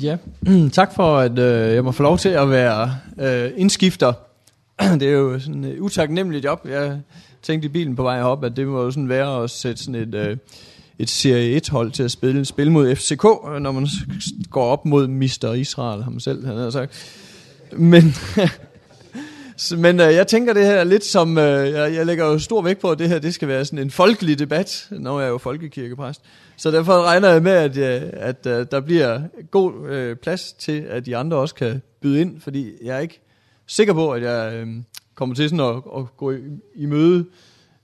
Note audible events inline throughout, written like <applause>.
Ja, <clears throat> tak for, at øh, jeg må få lov til at være øh, indskifter. <clears throat> Det er jo sådan et utaknemmeligt job. Jeg tænkte i bilen på vej op, at det må jo sådan være at sætte sådan et, øh, et Serie 1-hold til at spille, spille mod FCK, øh, når man går op mod Mister Israel, ham selv, han har sagt. Men, <laughs> men øh, jeg tænker det her lidt som, øh, jeg, jeg lægger jo stor vægt på, at det her det skal være sådan en folkelig debat, når jeg er jo folkekirkepræst. Så derfor regner jeg med, at, øh, at, øh, der bliver god øh, plads til, at de andre også kan byde ind, fordi jeg er ikke sikker på, at jeg øh, kommer til sådan at, at gå i, i møde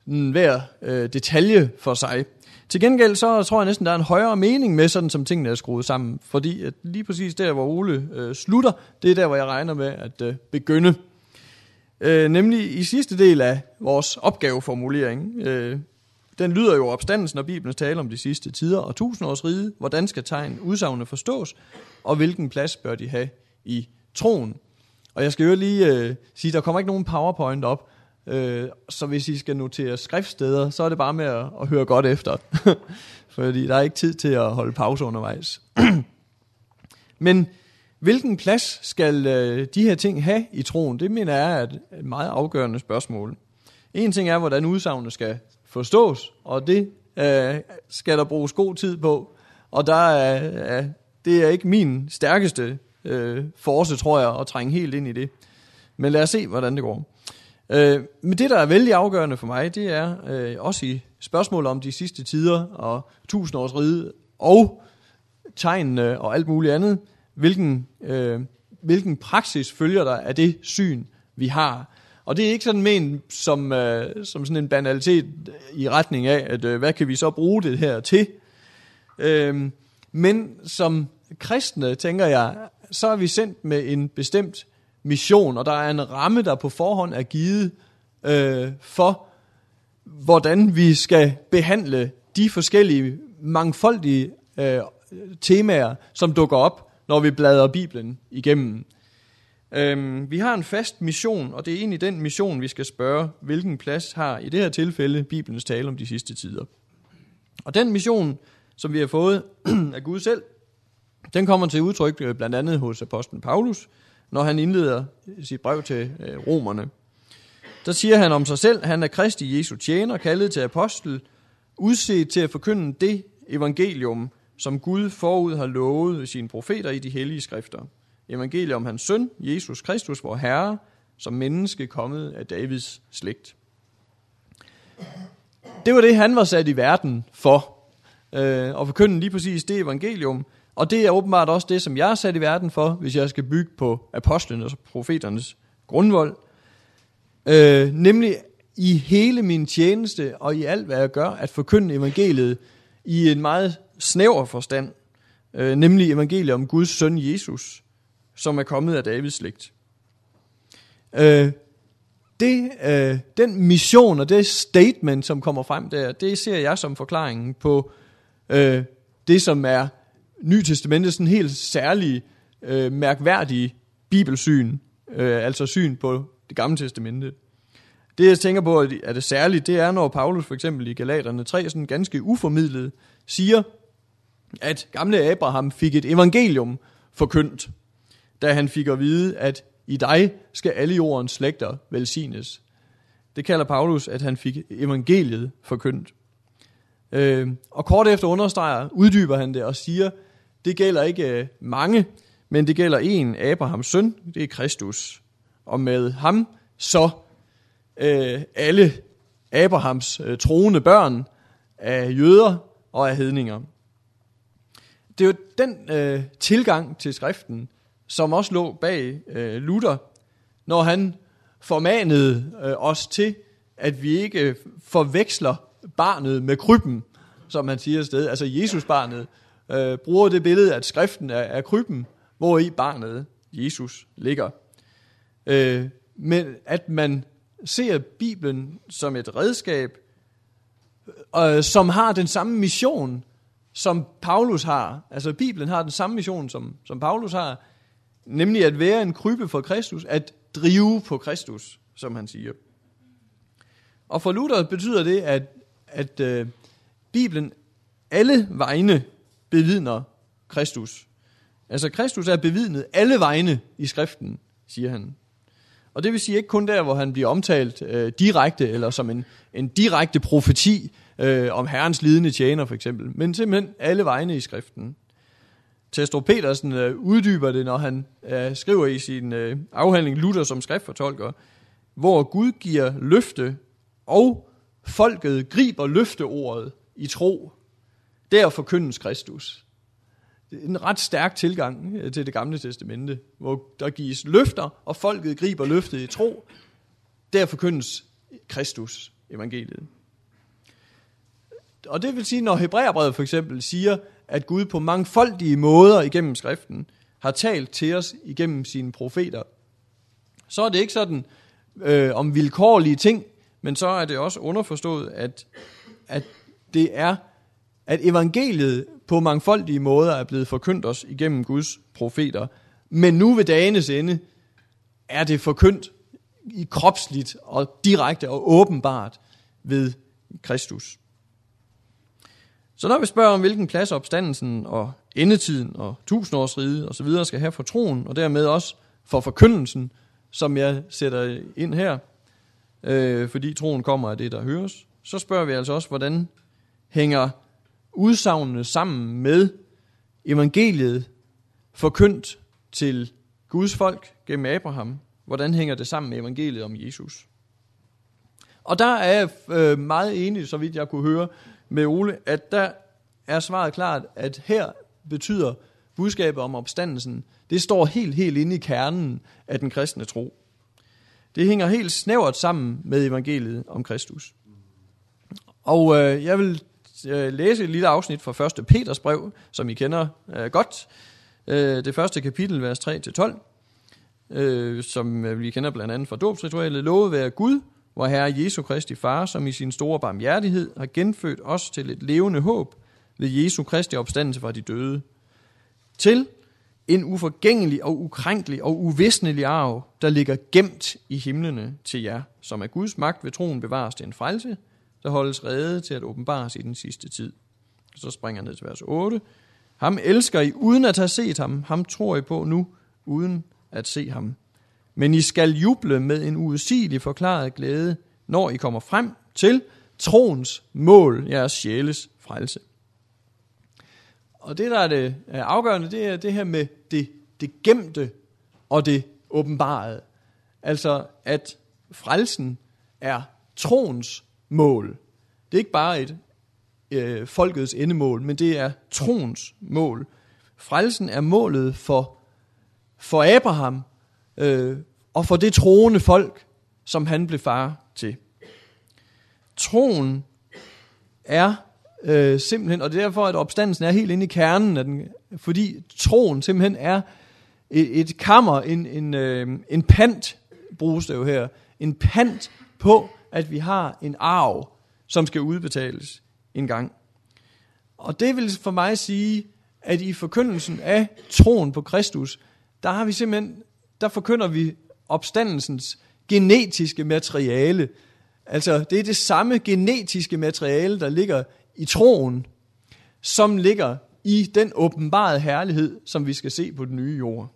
mm, hver øh, detalje for sig. Til gengæld så tror jeg næsten, der er en højere mening med, sådan som tingene er skruet sammen. Fordi at lige præcis der, hvor Ole øh, slutter, det er der, hvor jeg regner med at øh, begynde. Øh, nemlig i sidste del af vores opgaveformulering. Øh, den lyder jo opstandelsen, og Bibelen taler om de sidste tider og tusindårsrige. Hvordan skal tegn udsagene forstås, og hvilken plads bør de have i troen? Og jeg skal jo lige øh, sige, der kommer ikke nogen powerpoint op, øh, så hvis I skal notere skriftsteder, så er det bare med at, at høre godt efter. <laughs> Fordi der er ikke tid til at holde pause undervejs. <clears throat> Men hvilken plads skal øh, de her ting have i troen? Det mener jeg er et, et meget afgørende spørgsmål. En ting er, hvordan udsagnet skal forstås, og det øh, skal der bruges god tid på. Og der er, øh, det er ikke min stærkeste øh, force, tror jeg, at trænge helt ind i det. Men lad os se, hvordan det går. Øh, men det, der er vældig afgørende for mig, det er øh, også i spørgsmål om de sidste tider og tusindårsrige og tegnene og alt muligt andet, hvilken, øh, hvilken praksis følger der af det syn, vi har. Og det er ikke sådan men som, øh, som sådan en banalitet i retning af, at øh, hvad kan vi så bruge det her til? Øh, men som kristne, tænker jeg, så er vi sendt med en bestemt mission, og der er en ramme, der på forhånd er givet øh, for, hvordan vi skal behandle de forskellige mangfoldige øh, temaer, som dukker op, når vi bladrer Bibelen igennem. Øhm, vi har en fast mission, og det er egentlig den mission, vi skal spørge, hvilken plads har i det her tilfælde Bibelens tale om de sidste tider. Og den mission, som vi har fået <clears throat> af Gud selv, den kommer til udtryk øh, blandt andet hos apostlen Paulus, når han indleder sit brev til øh, romerne. Der siger han om sig selv, han er Kristi Jesu tjener, kaldet til apostel, udset til at forkynde det evangelium, som Gud forud har lovet sine profeter i de hellige skrifter. Evangelium om hans søn, Jesus Kristus, vor Herre, som menneske kommet af Davids slægt. Det var det, han var sat i verden for, øh, og forkynde lige præcis det evangelium, og det er åbenbart også det, som jeg er sat i verden for, hvis jeg skal bygge på apostlenes og profeternes grundvold. Øh, nemlig i hele min tjeneste og i alt, hvad jeg gør, at forkynde evangeliet i en meget snæver forstand. Øh, nemlig evangeliet om Guds søn Jesus, som er kommet af Davids slægt. Øh, det, øh, den mission og det statement, som kommer frem der, det ser jeg som forklaringen på øh, det, som er Nytestamentets sådan helt særlige, øh, mærkværdige bibelsyn, øh, altså syn på det gamle testamente. Det jeg tænker på, at er det særligt, det er, når Paulus for eksempel i Galaterne 3 sådan ganske uformidlet siger, at gamle Abraham fik et evangelium forkyndt, da han fik at vide, at i dig skal alle jordens slægter velsignes. Det kalder Paulus, at han fik evangeliet forkyndt. Øh, og kort efter understreger, uddyber han det og siger, det gælder ikke øh, mange, men det gælder en, Abrahams søn, det er Kristus. Og med ham så øh, alle Abrahams øh, troende børn af jøder og af hedninger. Det er jo den øh, tilgang til skriften, som også lå bag øh, Luther, når han formanede øh, os til, at vi ikke forveksler barnet med krybben, som han siger sted, altså Jesus barnet, øh, bruger det billede, at skriften er, er krybben, hvor i barnet, Jesus, ligger. Øh, men at man ser Bibelen som et redskab, øh, som har den samme mission, som Paulus har. Altså Bibelen har den samme mission, som, som Paulus har, nemlig at være en krybe for Kristus, at drive på Kristus, som han siger. Og for Luther betyder det, at, at øh, Bibelen alle vegne bevidner Kristus. Altså, Kristus er bevidnet alle vegne i skriften, siger han. Og det vil sige ikke kun der, hvor han bliver omtalt øh, direkte, eller som en, en direkte profeti øh, om herrens lidende tjener for eksempel, men simpelthen alle vegne i skriften. Testrup Petersen øh, uddyber det, når han øh, skriver i sin øh, afhandling Luther som skriftfortolker, hvor Gud giver løfte, og folket griber løfteordet i tro. Der forkyndes Kristus. Det er en ret stærk tilgang øh, til det gamle testamente, hvor der gives løfter, og folket griber løftet i tro. Der forkyndes Kristus, evangeliet. Og det vil sige, når Hebræerbrevet for eksempel siger, at Gud på mangfoldige måder igennem skriften har talt til os igennem sine profeter, så er det ikke sådan øh, om vilkårlige ting, men så er det også underforstået, at, at det er, at evangeliet på mangfoldige måder er blevet forkyndt os igennem Guds profeter. Men nu ved dagenes ende er det forkyndt i kropsligt og direkte og åbenbart ved Kristus. Så når vi spørger om, hvilken plads opstandelsen og endetiden og tusindårsriget og så videre skal have for troen, og dermed også for forkyndelsen, som jeg sætter ind her, øh, fordi troen kommer af det, der høres, så spørger vi altså også, hvordan hænger udsagnene sammen med evangeliet forkyndt til Guds folk gennem Abraham. Hvordan hænger det sammen med evangeliet om Jesus? Og der er jeg øh, meget enig, så vidt jeg kunne høre, med Ole, at der er svaret klart, at her betyder budskabet om opstandelsen, det står helt, helt inde i kernen af den kristne tro. Det hænger helt snævert sammen med evangeliet om Kristus. Og øh, jeg vil øh, læse et lille afsnit fra 1. Peters brev, som I kender øh, godt. Øh, det første kapitel, vers 3-12, øh, som øh, vi kender blandt andet fra dåbsritualet. Lovet være Gud, hvor Herre Jesu Kristi Far, som i sin store barmhjertighed har genfødt os til et levende håb ved Jesu Kristi opstandelse fra de døde. Til en uforgængelig og ukrænkelig og uvisnelig arv, der ligger gemt i himlene til jer, som af Guds magt ved troen bevares til en frelse, der holdes rede til at åbenbares i den sidste tid. Så springer ned til vers 8. Ham elsker I uden at have set ham. Ham tror I på nu, uden at se ham. Men I skal juble med en uudsigelig forklaret glæde, når I kommer frem til troens mål, jeres sjæles frelse. Og det, der er det afgørende, det er det her med det, det gemte og det åbenbarede. Altså, at frelsen er troens mål. Det er ikke bare et øh, folkets endemål, men det er troens mål. Frelsen er målet for, for Abraham øh, og for det troende folk, som han blev far til. Troen er øh, simpelthen, og det er derfor, at opstandelsen er helt inde i kernen af den, fordi troen simpelthen er et, et kammer, en, en, øh, en pant, bruges det jo her, en pant på, at vi har en arv, som skal udbetales en gang. Og det vil for mig sige, at i forkyndelsen af troen på Kristus, der har vi simpelthen, der forkynder vi opstandelsens genetiske materiale. Altså, det er det samme genetiske materiale, der ligger i troen, som ligger i den åbenbarede herlighed, som vi skal se på den nye jord.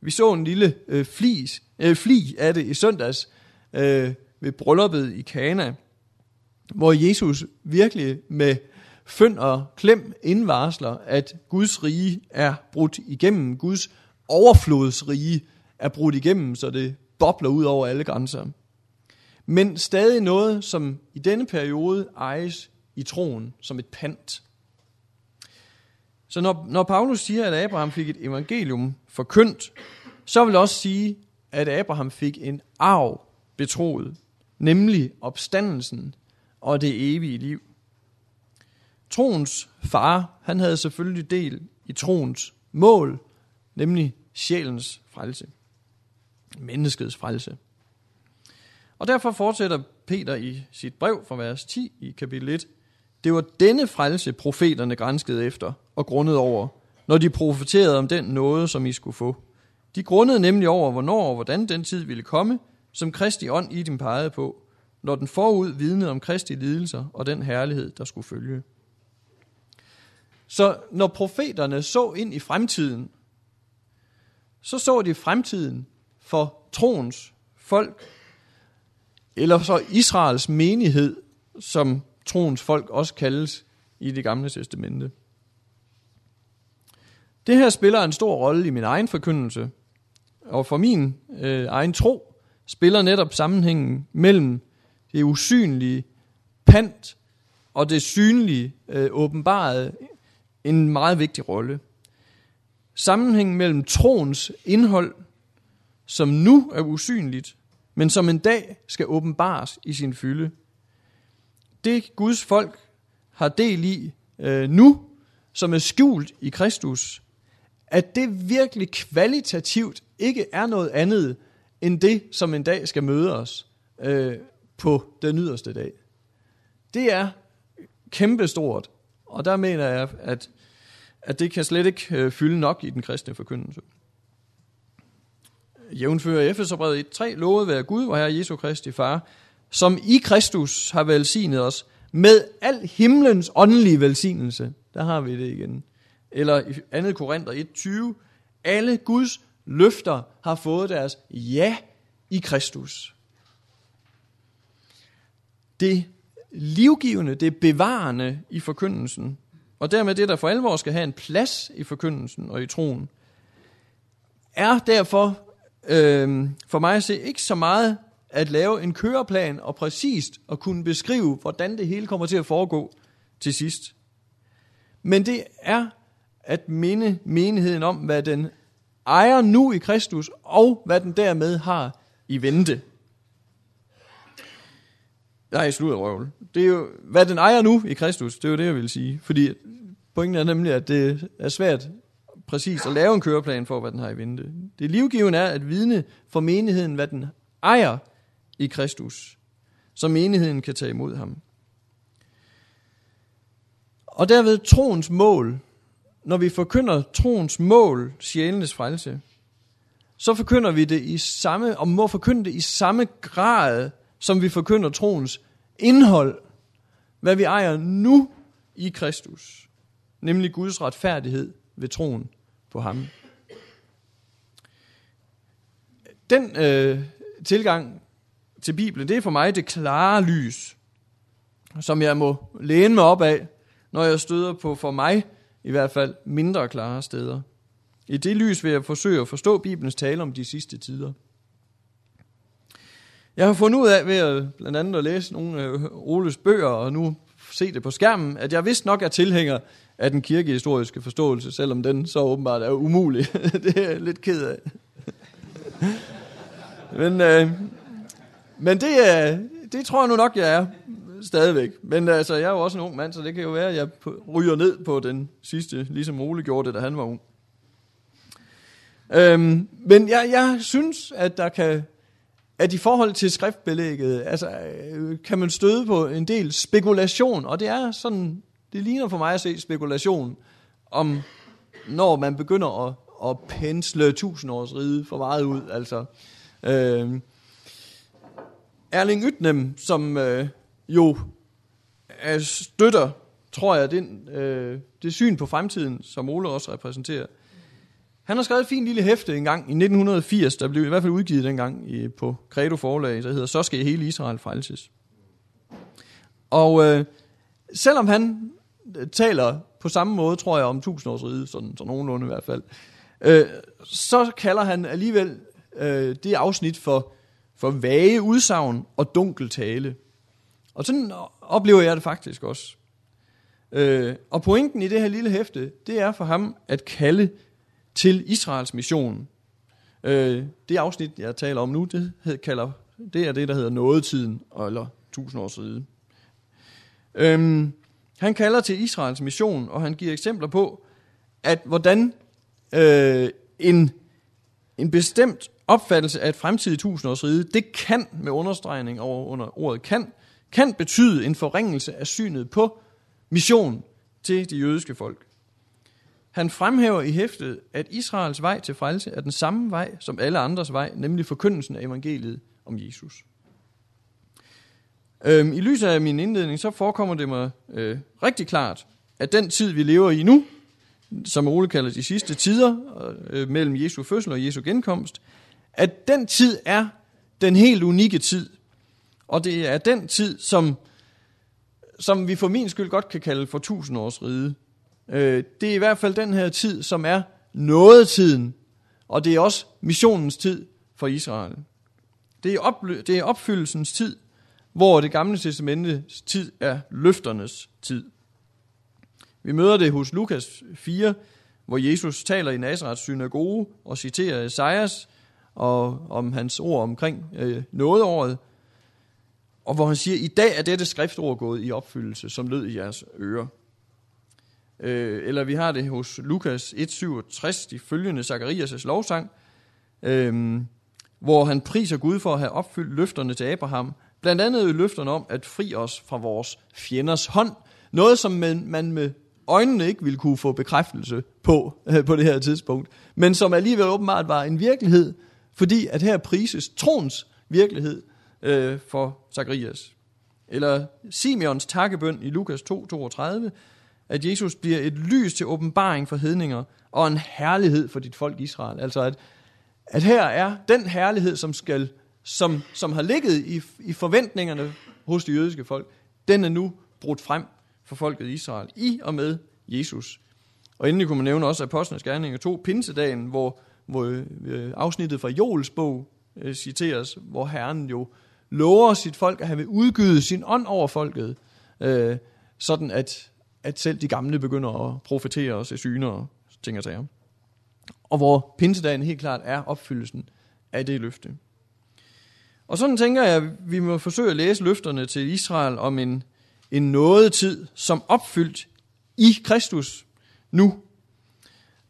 Vi så en lille øh, flis, øh, fli af det i søndags øh, ved brylluppet i Kana, hvor Jesus virkelig med fynd og klem indvarsler, at Guds rige er brudt igennem. Guds overflodsrige er brudt igennem, så det bobler ud over alle grænser. Men stadig noget, som i denne periode ejes i troen som et pant. Så når, når Paulus siger, at Abraham fik et evangelium forkyndt, så vil også sige, at Abraham fik en arv betroet, nemlig opstandelsen og det evige liv. Troens far, han havde selvfølgelig del i troens mål, nemlig sjælens frelse. Menneskets frelse. Og derfor fortsætter Peter i sit brev fra vers 10 i kapitel 1. Det var denne frelse, profeterne grænskede efter og grundede over, når de profeterede om den noget, som I skulle få. De grundede nemlig over, hvornår og hvordan den tid ville komme, som Kristi ånd i dem pegede på, når den forud vidnede om Kristi lidelser og den herlighed, der skulle følge. Så når profeterne så ind i fremtiden, så så de fremtiden for troens folk, eller så Israels menighed, som troens folk også kaldes i det gamle testamente. Det her spiller en stor rolle i min egen forkyndelse, og for min øh, egen tro spiller netop sammenhængen mellem det usynlige pant og det synlige øh, åbenbarede en meget vigtig rolle. Sammenhængen mellem troens indhold, som nu er usynligt, men som en dag skal åbenbares i sin fylde. Det Guds folk har del i øh, nu, som er skjult i Kristus, at det virkelig kvalitativt ikke er noget andet end det, som en dag skal møde os øh, på den yderste dag. Det er kæmpestort, og der mener jeg, at, at det kan slet ikke øh, fylde nok i den kristne forkyndelse. Jævnfører Efeserbrevet 1.3 lovet være Gud, hvor Herre Jesu Kristi Far, som i Kristus har velsignet os med al himlens åndelige velsignelse. Der har vi det igen. Eller i 2. Korinther 1.20. Alle Guds løfter har fået deres ja i Kristus. Det livgivende, det bevarende i forkyndelsen, og dermed det, der for alvor skal have en plads i forkyndelsen og i troen, er derfor øh, for mig at se ikke så meget at lave en køreplan og præcist at kunne beskrive, hvordan det hele kommer til at foregå til sidst. Men det er at minde menigheden om, hvad den ejer nu i Kristus, og hvad den dermed har i vente. Nej, slut røvel. Det er jo, hvad den ejer nu i Kristus, det er jo det, jeg vil sige. Fordi pointen er nemlig, at det er svært præcis at lave en køreplan for, hvad den har i vente. Det livgivende er at vidne for menigheden, hvad den ejer i Kristus, så menigheden kan tage imod ham. Og derved troens mål, når vi forkynder troens mål, sjælenes frelse, så forkynder vi det i samme, og må forkynde det i samme grad, som vi forkynder troens indhold, hvad vi ejer nu i Kristus, nemlig Guds retfærdighed ved troen på ham. Den øh, tilgang til Bibelen, det er for mig det klare lys, som jeg må læne mig op af, når jeg støder på for mig i hvert fald mindre klare steder. I det lys vil jeg forsøge at forstå Bibelens tale om de sidste tider. Jeg har fundet ud af ved at, blandt andet at læse nogle af Oles bøger, og nu se det på skærmen, at jeg vist nok er tilhænger af den kirkehistoriske forståelse, selvom den så åbenbart er umulig. <laughs> det er jeg lidt ked af. men, øh, men det, er, det tror jeg nu nok, jeg er stadigvæk. Men øh, altså, jeg er jo også en ung mand, så det kan jo være, at jeg ryger ned på den sidste, ligesom Ole gjorde det, da han var ung. Øhm, men jeg, jeg synes, at der kan, at i forhold til skriftbelægget, altså, øh, kan man støde på en del spekulation, og det er sådan, det ligner for mig at se spekulation, om når man begynder at, at pensle tusindårsrige for meget ud, altså. Øh, Erling Ytnem, som øh, jo er støtter, tror jeg, den, øh, det syn på fremtiden, som Ole også repræsenterer. Han har skrevet et fint lille hæfte engang i 1980, der blev i hvert fald udgivet dengang i, på Credo forlag, der hedder Så skal hele Israel frelses. Og øh, selvom han øh, taler på samme måde, tror jeg, om tusindårsriget, sådan, sådan nogenlunde i hvert fald, øh, så kalder han alligevel øh, det afsnit for, for vage udsagn og dunkel tale. Og sådan oplever jeg det faktisk også. Øh, og pointen i det her lille hæfte, det er for ham at kalde til Israels mission. Øh, det afsnit, jeg taler om nu, det, kalder, det er det, der hedder nådetiden, eller tusindårsriget. Øh, han kalder til Israels mission, og han giver eksempler på, at hvordan øh, en, en bestemt opfattelse af et fremtidigt tusindårsrige, det kan, med understregning over under ordet kan, kan betyde en forringelse af synet på mission til de jødiske folk. Han fremhæver i hæftet, at Israels vej til frelse er den samme vej som alle andres vej, nemlig forkyndelsen af evangeliet om Jesus. Øhm, I lyset af min indledning, så forekommer det mig øh, rigtig klart, at den tid, vi lever i nu, som Ole kalder de sidste tider, øh, øh mellem Jesu fødsel og Jesu genkomst, at den tid er den helt unikke tid. Og det er den tid, som, som vi for min skyld godt kan kalde for tusindårsrige. Øh, det er i hvert fald den her tid, som er nådetiden, og det er også missionens tid for Israel. Det er, op, det er opfyldelsens tid, hvor det gamle testamentets tid er løfternes tid. Vi møder det hos Lukas 4, hvor Jesus taler i Nazarets synagoge og citerer Esajas og om hans ord omkring øh, nådeåret, og hvor han siger, i dag er dette skriftord gået i opfyldelse, som lød i jeres ører. Øh, eller vi har det hos Lukas 1.67, de følgende Zacharias' lovsang, øh, hvor han priser Gud for at have opfyldt løfterne til Abraham, blandt andet løfterne om at fri os fra vores fjenders hånd, noget som man, man med øjnene ikke ville kunne få bekræftelse på, øh, på det her tidspunkt, men som alligevel åbenbart var en virkelighed, fordi at her prises troens virkelighed øh, for Zacharias. Eller Simeons takkebøn i Lukas 2:32, at Jesus bliver et lys til åbenbaring for hedninger og en herlighed for dit folk Israel. Altså at, at her er den herlighed, som, skal, som, som har ligget i, i forventningerne hos det jødiske folk, den er nu brudt frem for folket Israel i og med Jesus. Og endelig kunne man nævne også Apostlenes Gerninger 2, Pinsedagen, hvor, hvor øh, afsnittet fra Joels bog øh, citeres, hvor Herren jo lover sit folk, at han vil udgyde sin ånd over folket, øh, sådan at, at selv de gamle begynder at profetere og se syner og ting og sager. Og hvor pinsedagen helt klart er opfyldelsen af det løfte. Og sådan tænker jeg, at vi må forsøge at læse løfterne til Israel om en, en nådetid, som opfyldt i Kristus nu.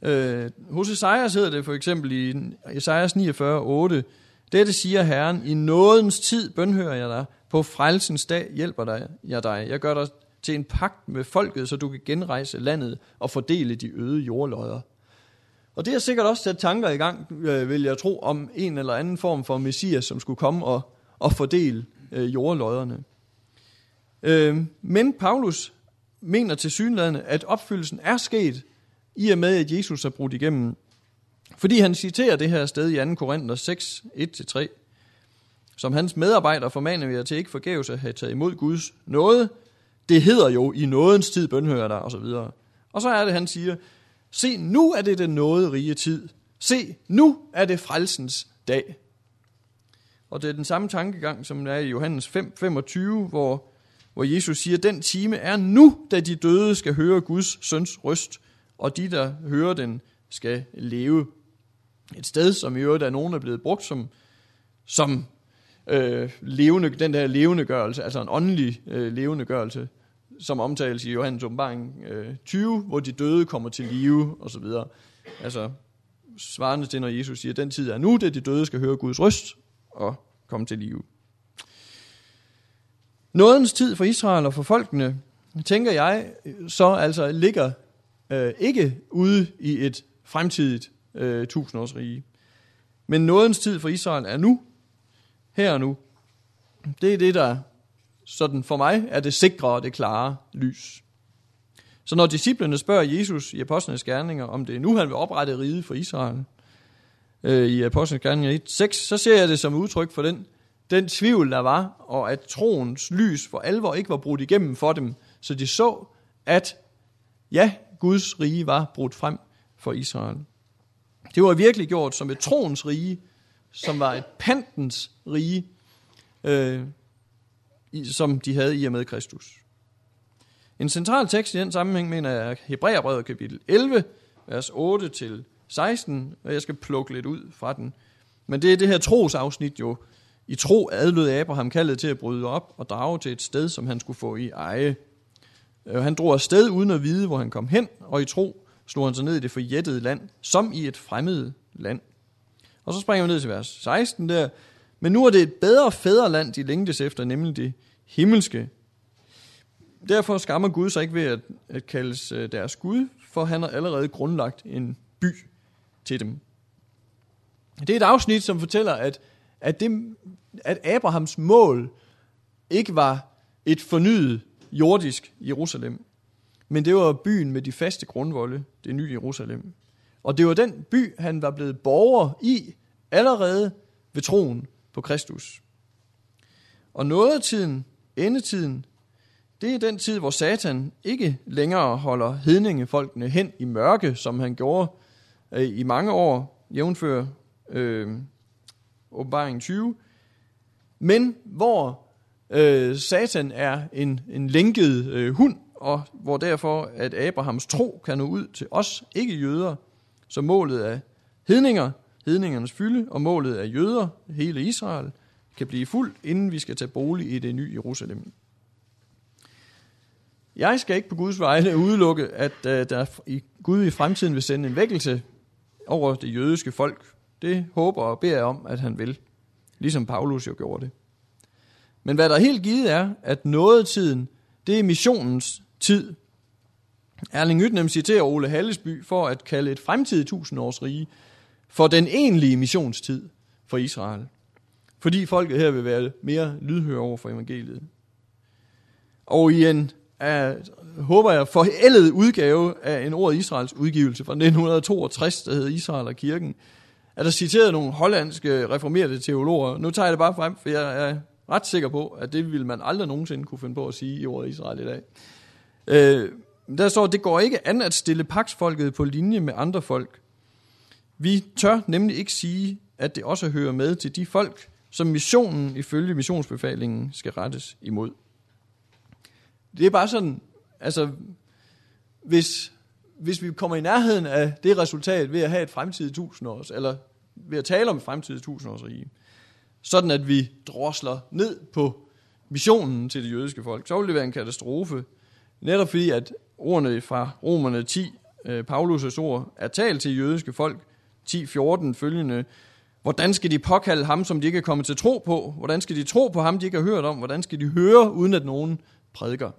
Øh, hos Esajas hedder det for eksempel i Esajas 49, 8, dette siger Herren, i nådens tid bønhører jeg dig, på frelsens dag hjælper dig, jeg dig. Jeg gør dig til en pagt med folket, så du kan genrejse landet og fordele de øde jordlodder. Og det har sikkert også sat tanker i gang, øh, vil jeg tro, om en eller anden form for messias, som skulle komme og, og fordele øh, jordlodderne. Øh, men Paulus mener til synlædende, at opfyldelsen er sket, i og med at Jesus er brudt igennem fordi han citerer det her sted i 2. Korinther 6, 1-3. Som hans medarbejder formaner vi jer til ikke forgæves at have taget imod Guds nåde. Det hedder jo i nådens tid bønhører der, og så videre. Og så er det, han siger, se, nu er det den nåde rige tid. Se, nu er det frelsens dag. Og det er den samme tankegang, som er i Johannes 5, 25, hvor, hvor Jesus siger, den time er nu, da de døde skal høre Guds søns røst, og de, der hører den, skal leve. Et sted, som i øvrigt er nogen er blevet brugt som, som øh, levende, den der levendegørelse, altså en åndelig øh, levendegørelse, som omtales i Johannes åbenbaring øh, 20, hvor de døde kommer til live, og så videre. Altså, svarende til, når Jesus siger, den tid er nu, det de døde skal høre Guds røst og komme til live. Nådens tid for Israel og for folkene, tænker jeg, så altså ligger øh, ikke ude i et fremtidigt øh, tusindårsrige. Men nådens tid for Israel er nu, her og nu. Det er det, der sådan for mig er det sikre og det klare lys. Så når disciplene spørger Jesus i Apostlenes Gerninger, om det er nu, han vil oprette rige for Israel, øh, i Apostlenes Gerninger 1.6, så ser jeg det som udtryk for den, den tvivl, der var, og at troens lys for alvor ikke var brudt igennem for dem, så de så, at ja, Guds rige var brudt frem for Israel. Det var virkelig gjort som et troens rige, som var et pantens rige, øh, i, som de havde i og med Kristus. En central tekst i den sammenhæng mener jeg er Hebræerbrevet kapitel 11, vers 8 til 16, og jeg skal plukke lidt ud fra den. Men det er det her trosafsnit jo. I tro adlød Abraham kaldet til at bryde op og drage til et sted, som han skulle få i eje. Øh, han drog afsted uden at vide, hvor han kom hen, og i tro slog han sig ned i det forjættede land, som i et fremmed land. Og så springer vi ned til vers 16 der. Men nu er det et bedre fædreland, de længtes efter, nemlig det himmelske. Derfor skammer Gud sig ikke ved at, at kaldes øh, deres Gud, for han har allerede grundlagt en by til dem. Det er et afsnit, som fortæller, at, at, det, at Abrahams mål ikke var et fornyet jordisk Jerusalem, men det var byen med de faste grundvolde, det nye Jerusalem. Og det var den by, han var blevet borger i allerede ved troen på Kristus. Og nådetiden, endetiden, det er den tid, hvor Satan ikke længere holder hedningefolkene hen i mørke, som han gjorde øh, i mange år, jævnfør øh, åbenbaring 20, men hvor øh, Satan er en, en lænket øh, hund, og hvor derfor, at Abrahams tro kan nå ud til os, ikke jøder, så målet af hedninger, hedningernes fylde, og målet af jøder, hele Israel, kan blive fuldt, inden vi skal tage bolig i det nye Jerusalem. Jeg skal ikke på Guds vegne udelukke, at uh, der i Gud i fremtiden vil sende en vækkelse over det jødiske folk. Det håber og beder jeg om, at han vil. Ligesom Paulus jo gjorde det. Men hvad der helt givet er, at nådetiden, det er missionens tid. Erling Ytnem citerer Ole Hallesby for at kalde et fremtidigt tusindårsrige for den egentlige missionstid for Israel. Fordi folket her vil være mere lydhøre over for evangeliet. Og i en af, håber jeg, forældet udgave af en ord Israels udgivelse fra 1962, der hedder Israel og kirken, er der citeret nogle hollandske reformerede teologer. Nu tager jeg det bare frem, for jeg er ret sikker på, at det ville man aldrig nogensinde kunne finde på at sige i ordet Israel i dag. Øh, der står, det går ikke an at stille paksfolket på linje med andre folk. Vi tør nemlig ikke sige, at det også hører med til de folk, som missionen ifølge missionsbefalingen skal rettes imod. Det er bare sådan, altså, hvis, hvis vi kommer i nærheden af det resultat ved at have et fremtidigt tusindårs, eller ved at tale om et fremtidigt tusindårsrige, sådan at vi drosler ned på missionen til det jødiske folk, så vil det være en katastrofe. Netop fordi, at ordene fra Romerne 10, øh, Paulus' ord, er talt til jødiske folk, 10-14 følgende, hvordan skal de påkalde ham, som de ikke er kommet til tro på? Hvordan skal de tro på ham, de ikke har hørt om? Hvordan skal de høre, uden at nogen prædiker?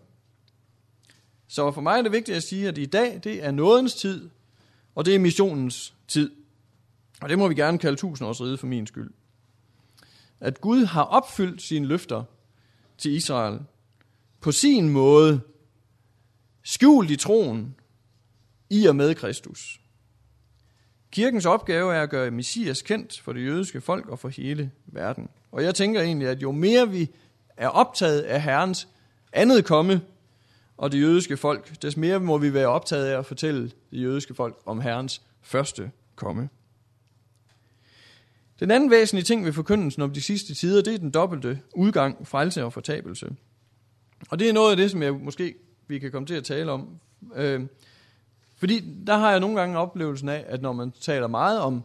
Så for mig er det vigtigt at sige, at i dag, det er nådens tid, og det er missionens tid. Og det må vi gerne kalde tusindårsrige for min skyld. At Gud har opfyldt sine løfter til Israel på sin måde, skjult i troen, i og med Kristus. Kirkens opgave er at gøre Messias kendt for det jødiske folk og for hele verden. Og jeg tænker egentlig, at jo mere vi er optaget af Herrens andet komme, og det jødiske folk, des mere må vi være optaget af at fortælle det jødiske folk om Herrens første komme. Den anden væsentlige ting ved forkyndelsen om de sidste tider, det er den dobbelte udgang, frelse og fortabelse. Og det er noget af det, som jeg måske vi kan komme til at tale om. Øh, fordi der har jeg nogle gange oplevelsen af, at når man taler meget om,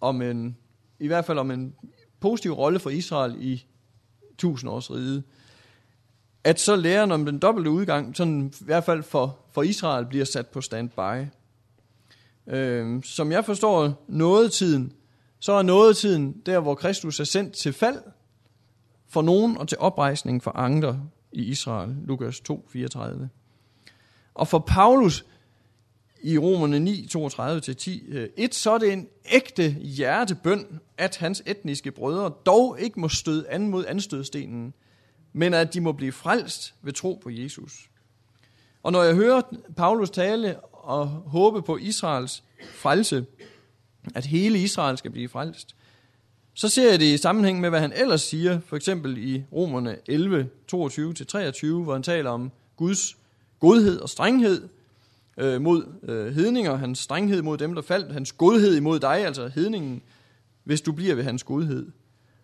om en, i hvert fald om en positiv rolle for Israel i tusindårsriget, at så læren om den dobbelte udgang, sådan i hvert fald for, for Israel, bliver sat på standby. Øh, som jeg forstår nådetiden, så er nådetiden der, hvor Kristus er sendt til fald for nogen og til oprejsning for andre i Israel. Lukas 2, 34. Og for Paulus i Romerne 9, 32-10, 1, så er det en ægte hjertebøn, at hans etniske brødre dog ikke må støde an mod anstødstenen, men at de må blive frelst ved tro på Jesus. Og når jeg hører Paulus tale og håbe på Israels frelse, at hele Israel skal blive frelst, så ser jeg det i sammenhæng med, hvad han ellers siger, for eksempel i Romerne 11, 22-23, hvor han taler om Guds godhed og strenghed øh, mod øh, hedninger, hans strenghed mod dem, der faldt, hans godhed imod dig, altså hedningen, hvis du bliver ved hans godhed.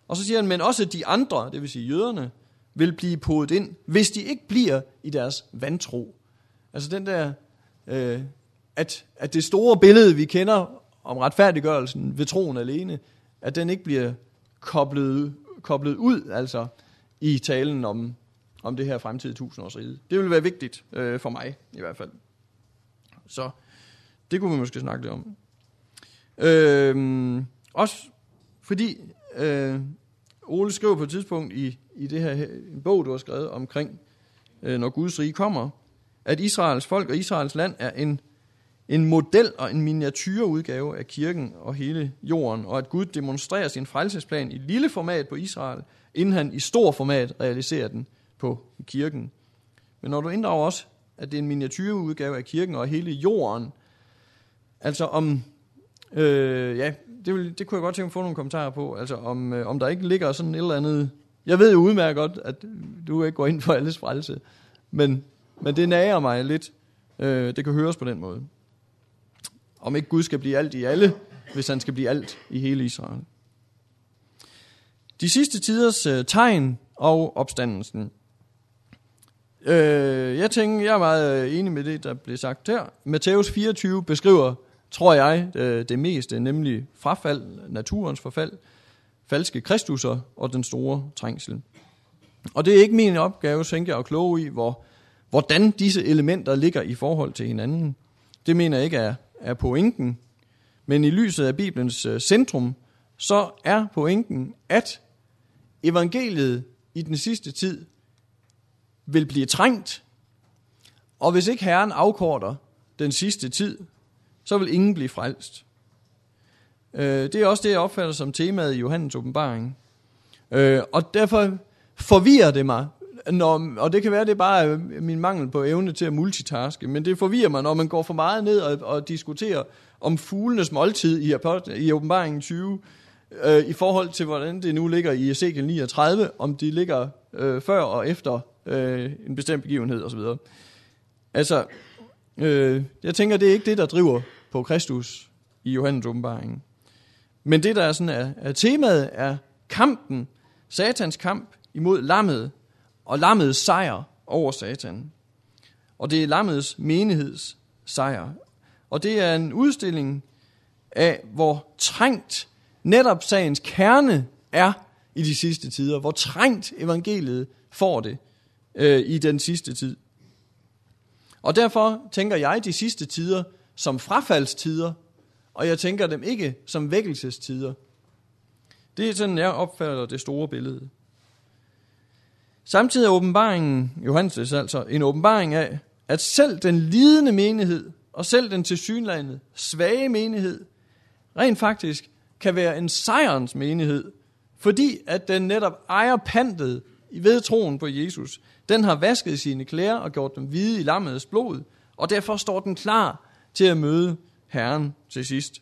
Og så siger han, men også de andre, det vil sige jøderne, vil blive podet ind, hvis de ikke bliver i deres vantro. Altså den der, øh, at, at det store billede, vi kender om retfærdiggørelsen ved troen alene, at den ikke bliver koblet, koblet ud, altså i talen om, om det her fremtidige tusindårsrige. Det vil være vigtigt øh, for mig i hvert fald. Så det kunne vi måske snakke lidt om. Øh, også fordi øh, Ole skrev på et tidspunkt i, i det her en bog, du har skrevet omkring, øh, når Guds rige kommer, at Israels folk og Israels land er en, en model og en miniatyrudgave af kirken og hele jorden, og at Gud demonstrerer sin frelsesplan i lille format på Israel, inden han i stor format realiserer den på kirken. Men når du inddrager også at det er en miniatyrudgave af kirken og hele jorden. Altså om, øh, ja, det, vil, det kunne jeg godt tænke mig at få nogle kommentarer på, altså om, øh, om der ikke ligger sådan et eller andet, jeg ved jo udmærket godt, at du ikke går ind for alles frelse, men, men det nager mig lidt, øh, det kan høres på den måde. Om ikke Gud skal blive alt i alle, hvis han skal blive alt i hele Israel. De sidste tiders øh, tegn og opstandelsen. Øh, jeg tænker, jeg er meget øh, enig med det, der blev sagt her. Matthæus 24 beskriver, tror jeg, det, øh, det meste, nemlig frafald, naturens forfald, falske kristusser og den store trængsel. Og det er ikke min opgave, tænker jeg, at kloge i, hvor, hvordan disse elementer ligger i forhold til hinanden. Det mener jeg ikke er, er pointen. Men i lyset af Bibelens øh, centrum, så er pointen, at evangeliet i den sidste tid vil blive trængt, og hvis ikke Herren afkorter den sidste tid, så vil ingen blive frelst. Øh, det er også det, jeg opfatter som temaet i Johannes åbenbaring. Øh, og derfor forvirrer det mig, når, og det kan være, det er bare øh, min mangel på evne til at multitaske, men det forvirrer mig, når man går for meget ned og, og diskuterer om fuglenes måltid i, i åbenbaringen 20, øh, i forhold til, hvordan det nu ligger i Ezekiel 39, om de ligger øh, før og efter øh, en bestemt begivenhed osv. Altså, øh, jeg tænker, det er ikke det, der driver på Kristus i Johannes åbenbaringen. Men det, der er, sådan, er, er temaet, er kampen, satans kamp imod lammet, og lammets sejr over satan. Og det er lammets menigheds sejr. Og det er en udstilling af, hvor trængt netop sagens kerne er i de sidste tider, hvor trængt evangeliet får det øh, i den sidste tid. Og derfor tænker jeg de sidste tider som frafaldstider, og jeg tænker dem ikke som vækkelsestider. Det er sådan, jeg opfatter det store billede. Samtidig er åbenbaringen, Johannes altså, en åbenbaring af, at selv den lidende menighed, og selv den tilsyneladende svage menighed, rent faktisk kan være en sejrens menighed, fordi at den netop ejer pantet ved troen på Jesus. Den har vasket sine klæder og gjort dem hvide i lammets blod, og derfor står den klar til at møde Herren til sidst.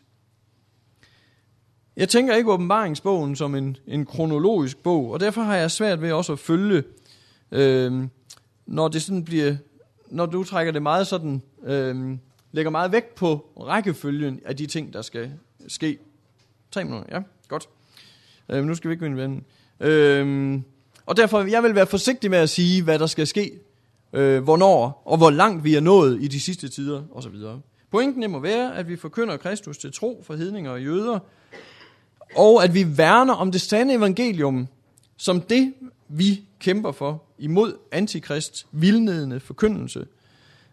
Jeg tænker ikke åbenbaringsbogen som en, en kronologisk bog, og derfor har jeg svært ved også at følge, øh, når det sådan bliver, når du trækker det meget sådan, øh, lægger meget vægt på rækkefølgen af de ting, der skal ske. Tre minutter, ja, godt. Øh, nu skal vi ikke vinde vand. øh, Og derfor, jeg vil være forsigtig med at sige, hvad der skal ske, øh, hvornår, og hvor langt vi er nået i de sidste tider, osv. Pointen må være, at vi forkynder Kristus til tro for hedninger og jøder, og at vi værner om det sande evangelium, som det, vi kæmper for, imod antikrist, vildnedende forkyndelse.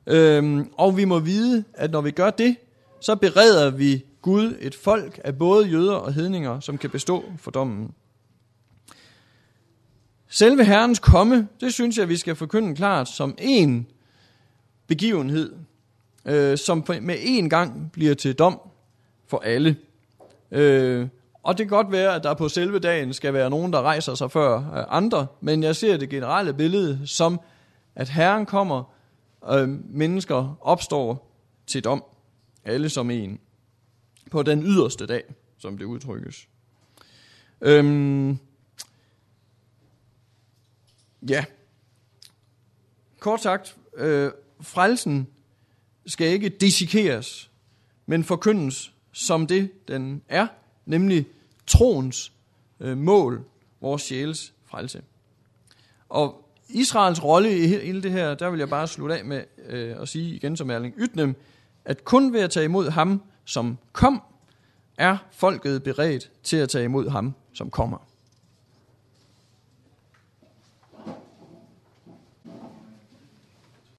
Øhm, og vi må vide, at når vi gør det, så bereder vi Gud et folk af både jøder og hedninger, som kan bestå for dommen. Selve Herrens komme, det synes jeg, vi skal forkynde klart som en begivenhed, øh, som med én gang bliver til dom for alle. Øh, og det kan godt være, at der på selve dagen skal være nogen, der rejser sig før øh, andre, men jeg ser det generelle billede som, at Herren kommer, øh, mennesker opstår til dom. Alle som en på den yderste dag, som det udtrykkes. Øhm, ja, kort sagt, øh, frelsen skal ikke dissekeres, men forkyndes som det, den er, nemlig troens øh, mål, vores sjæles frelse. Og Israels rolle i hele det her, der vil jeg bare slutte af med øh, at sige igen som Erling Ytnem, at kun ved at tage imod ham, som kom, er folket beredt til at tage imod ham, som kommer.